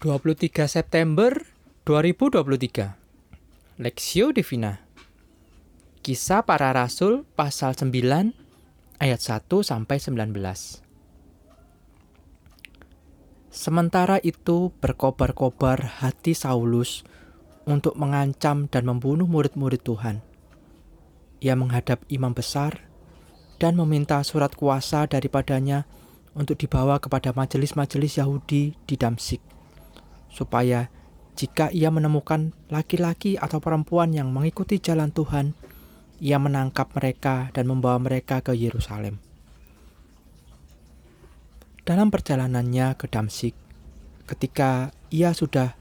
23 September 2023 Lexio Divina. Kisah para Rasul pasal 9 ayat 1 sampai 19 Sementara itu berkobar-kobar hati Saulus untuk mengancam dan membunuh murid-murid Tuhan. Ia menghadap imam besar dan meminta surat kuasa daripadanya untuk dibawa kepada majelis-majelis Yahudi di Damsik supaya jika ia menemukan laki-laki atau perempuan yang mengikuti jalan Tuhan, ia menangkap mereka dan membawa mereka ke Yerusalem. Dalam perjalanannya ke Damsik, ketika ia sudah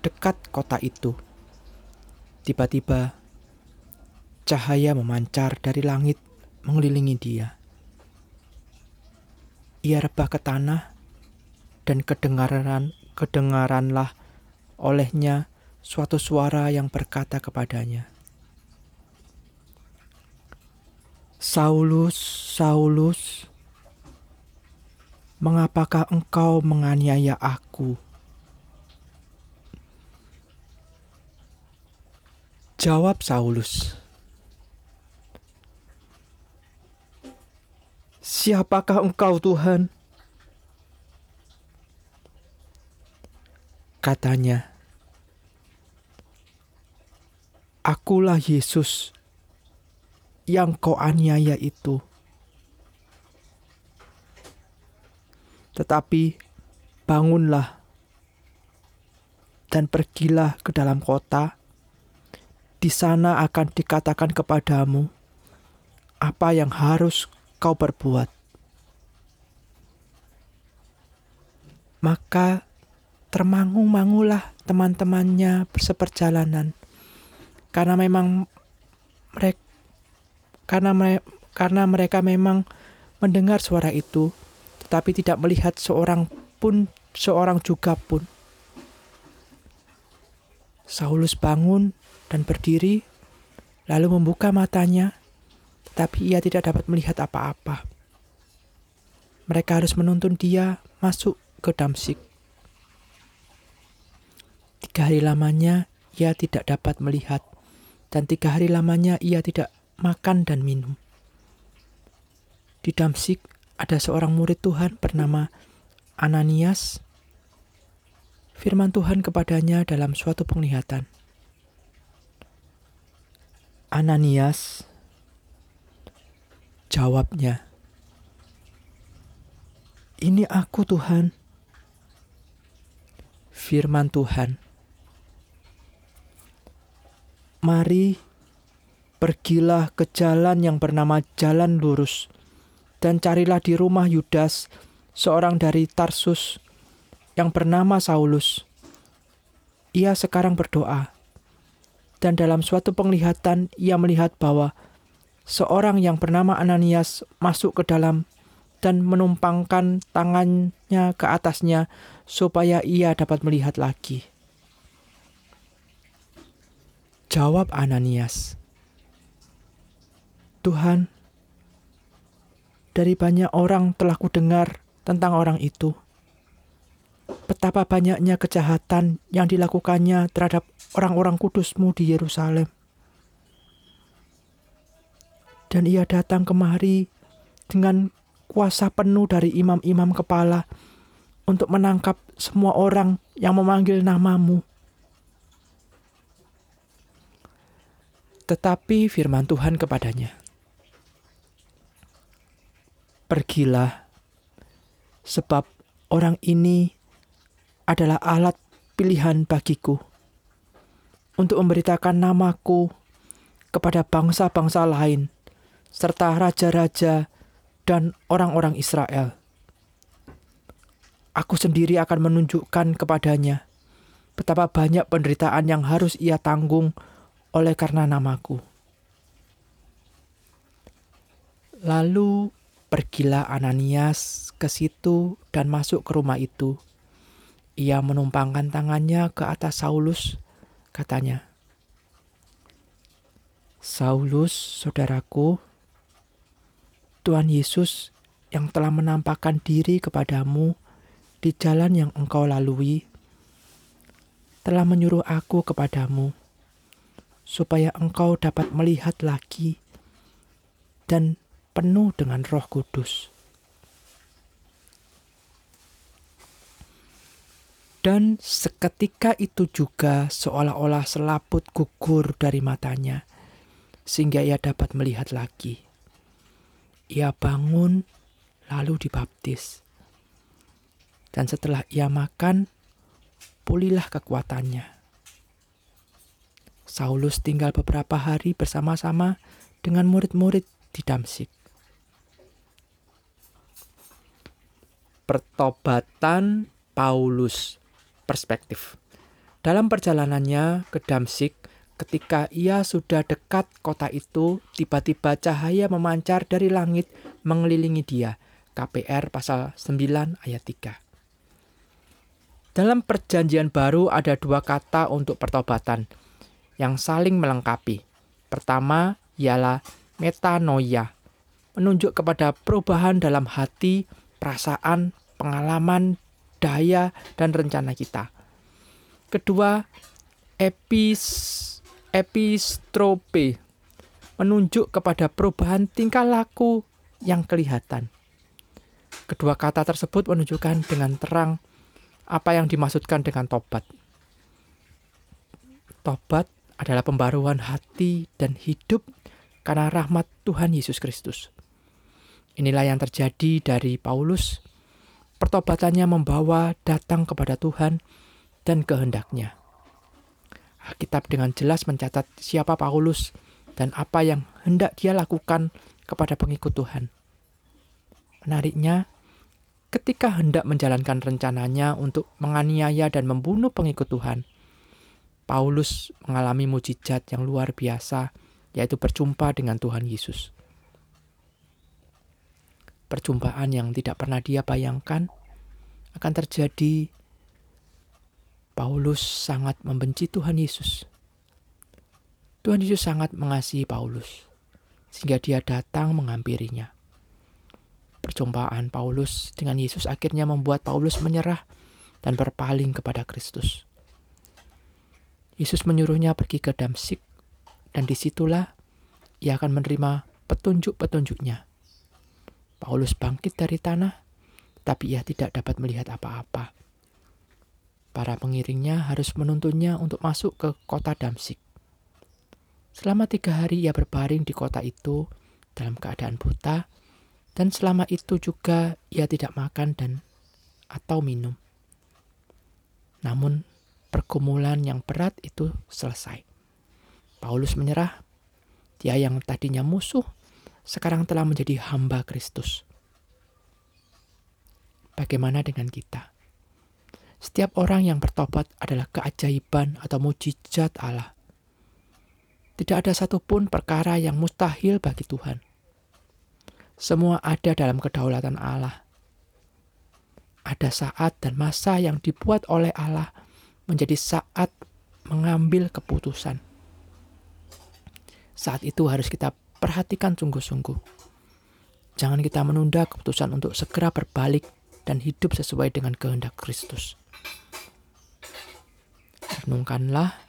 dekat kota itu, tiba-tiba cahaya memancar dari langit mengelilingi dia. Ia rebah ke tanah dan kedengaran kedengaranlah olehnya suatu suara yang berkata kepadanya, Saulus, Saulus, mengapakah engkau menganiaya aku? Jawab Saulus, Siapakah engkau Tuhan? Katanya, Akulah Yesus yang kau aniaya itu. Tetapi bangunlah dan pergilah ke dalam kota. Di sana akan dikatakan kepadamu apa yang harus kau perbuat. Maka termangu-mangulah teman-temannya seperjalanan. Karena memang mereka karena me, karena mereka memang mendengar suara itu tetapi tidak melihat seorang pun seorang juga pun. Saulus bangun dan berdiri lalu membuka matanya tetapi ia tidak dapat melihat apa-apa. Mereka harus menuntun dia masuk ke Damsik Tiga hari lamanya ia tidak dapat melihat, dan tiga hari lamanya ia tidak makan dan minum. Di Damsik ada seorang murid Tuhan bernama Ananias. Firman Tuhan kepadanya dalam suatu penglihatan. Ananias, jawabnya, "Ini aku, Tuhan." Firman Tuhan, Mari pergilah ke jalan yang bernama Jalan Lurus, dan carilah di rumah Yudas, seorang dari Tarsus, yang bernama Saulus. Ia sekarang berdoa, dan dalam suatu penglihatan ia melihat bahwa seorang yang bernama Ananias masuk ke dalam dan menumpangkan tangannya ke atasnya supaya ia dapat melihat lagi. Jawab Ananias, Tuhan, dari banyak orang telah kudengar tentang orang itu. Betapa banyaknya kejahatan yang dilakukannya terhadap orang-orang kudusmu di Yerusalem. Dan ia datang kemari dengan kuasa penuh dari imam-imam kepala untuk menangkap semua orang yang memanggil namamu Tetapi firman Tuhan kepadanya, "Pergilah, sebab orang ini adalah alat pilihan bagiku untuk memberitakan namaku kepada bangsa-bangsa lain, serta raja-raja dan orang-orang Israel. Aku sendiri akan menunjukkan kepadanya betapa banyak penderitaan yang harus ia tanggung." Oleh karena namaku. Lalu pergilah Ananias ke situ dan masuk ke rumah itu. Ia menumpangkan tangannya ke atas Saulus, katanya, Saulus, saudaraku, Tuhan Yesus yang telah menampakkan diri kepadamu di jalan yang engkau lalui, telah menyuruh aku kepadamu, supaya engkau dapat melihat lagi dan penuh dengan Roh Kudus. Dan seketika itu juga seolah-olah selaput gugur dari matanya, sehingga ia dapat melihat lagi. Ia bangun, lalu dibaptis. Dan setelah ia makan, pulihlah kekuatannya. Saulus tinggal beberapa hari bersama-sama dengan murid-murid di Damsik. Pertobatan Paulus perspektif. Dalam perjalanannya ke Damsik, ketika ia sudah dekat kota itu, tiba-tiba cahaya memancar dari langit mengelilingi dia. KPR pasal 9 ayat 3. Dalam perjanjian baru ada dua kata untuk pertobatan yang saling melengkapi. Pertama ialah metanoia, menunjuk kepada perubahan dalam hati, perasaan, pengalaman, daya, dan rencana kita. Kedua, epis, epistrope, menunjuk kepada perubahan tingkah laku yang kelihatan. Kedua kata tersebut menunjukkan dengan terang apa yang dimaksudkan dengan tobat. Tobat adalah pembaruan hati dan hidup karena rahmat Tuhan Yesus Kristus. Inilah yang terjadi dari Paulus pertobatannya membawa datang kepada Tuhan dan kehendaknya. Alkitab dengan jelas mencatat siapa Paulus dan apa yang hendak dia lakukan kepada pengikut Tuhan. Menariknya, ketika hendak menjalankan rencananya untuk menganiaya dan membunuh pengikut Tuhan, Paulus mengalami mujizat yang luar biasa, yaitu berjumpa dengan Tuhan Yesus perjumpaan yang tidak pernah dia bayangkan akan terjadi. Paulus sangat membenci Tuhan Yesus. Tuhan Yesus sangat mengasihi Paulus, sehingga dia datang menghampirinya. Perjumpaan Paulus dengan Yesus akhirnya membuat Paulus menyerah dan berpaling kepada Kristus. Yesus menyuruhnya pergi ke Damsik, dan di situlah ia akan menerima petunjuk-petunjuknya Paulus bangkit dari tanah, tapi ia tidak dapat melihat apa-apa. Para pengiringnya harus menuntunnya untuk masuk ke kota Damsik. Selama tiga hari ia berbaring di kota itu dalam keadaan buta, dan selama itu juga ia tidak makan dan atau minum. Namun pergumulan yang berat itu selesai. Paulus menyerah. Dia yang tadinya musuh sekarang telah menjadi hamba Kristus. Bagaimana dengan kita? Setiap orang yang bertobat adalah keajaiban atau mujizat Allah. Tidak ada satupun perkara yang mustahil bagi Tuhan. Semua ada dalam kedaulatan Allah. Ada saat dan masa yang dibuat oleh Allah menjadi saat mengambil keputusan. Saat itu harus kita perhatikan sungguh-sungguh. Jangan kita menunda keputusan untuk segera berbalik dan hidup sesuai dengan kehendak Kristus. Renungkanlah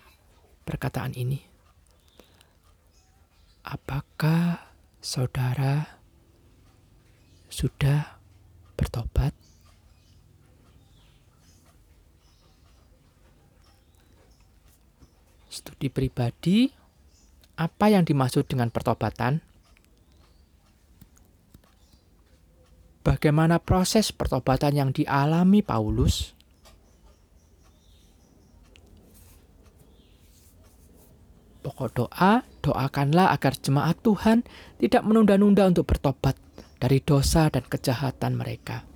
perkataan ini. Apakah saudara sudah bertobat? Studi pribadi apa yang dimaksud dengan pertobatan? Bagaimana proses pertobatan yang dialami Paulus? Pokok doa, doakanlah agar jemaat Tuhan tidak menunda-nunda untuk bertobat dari dosa dan kejahatan mereka.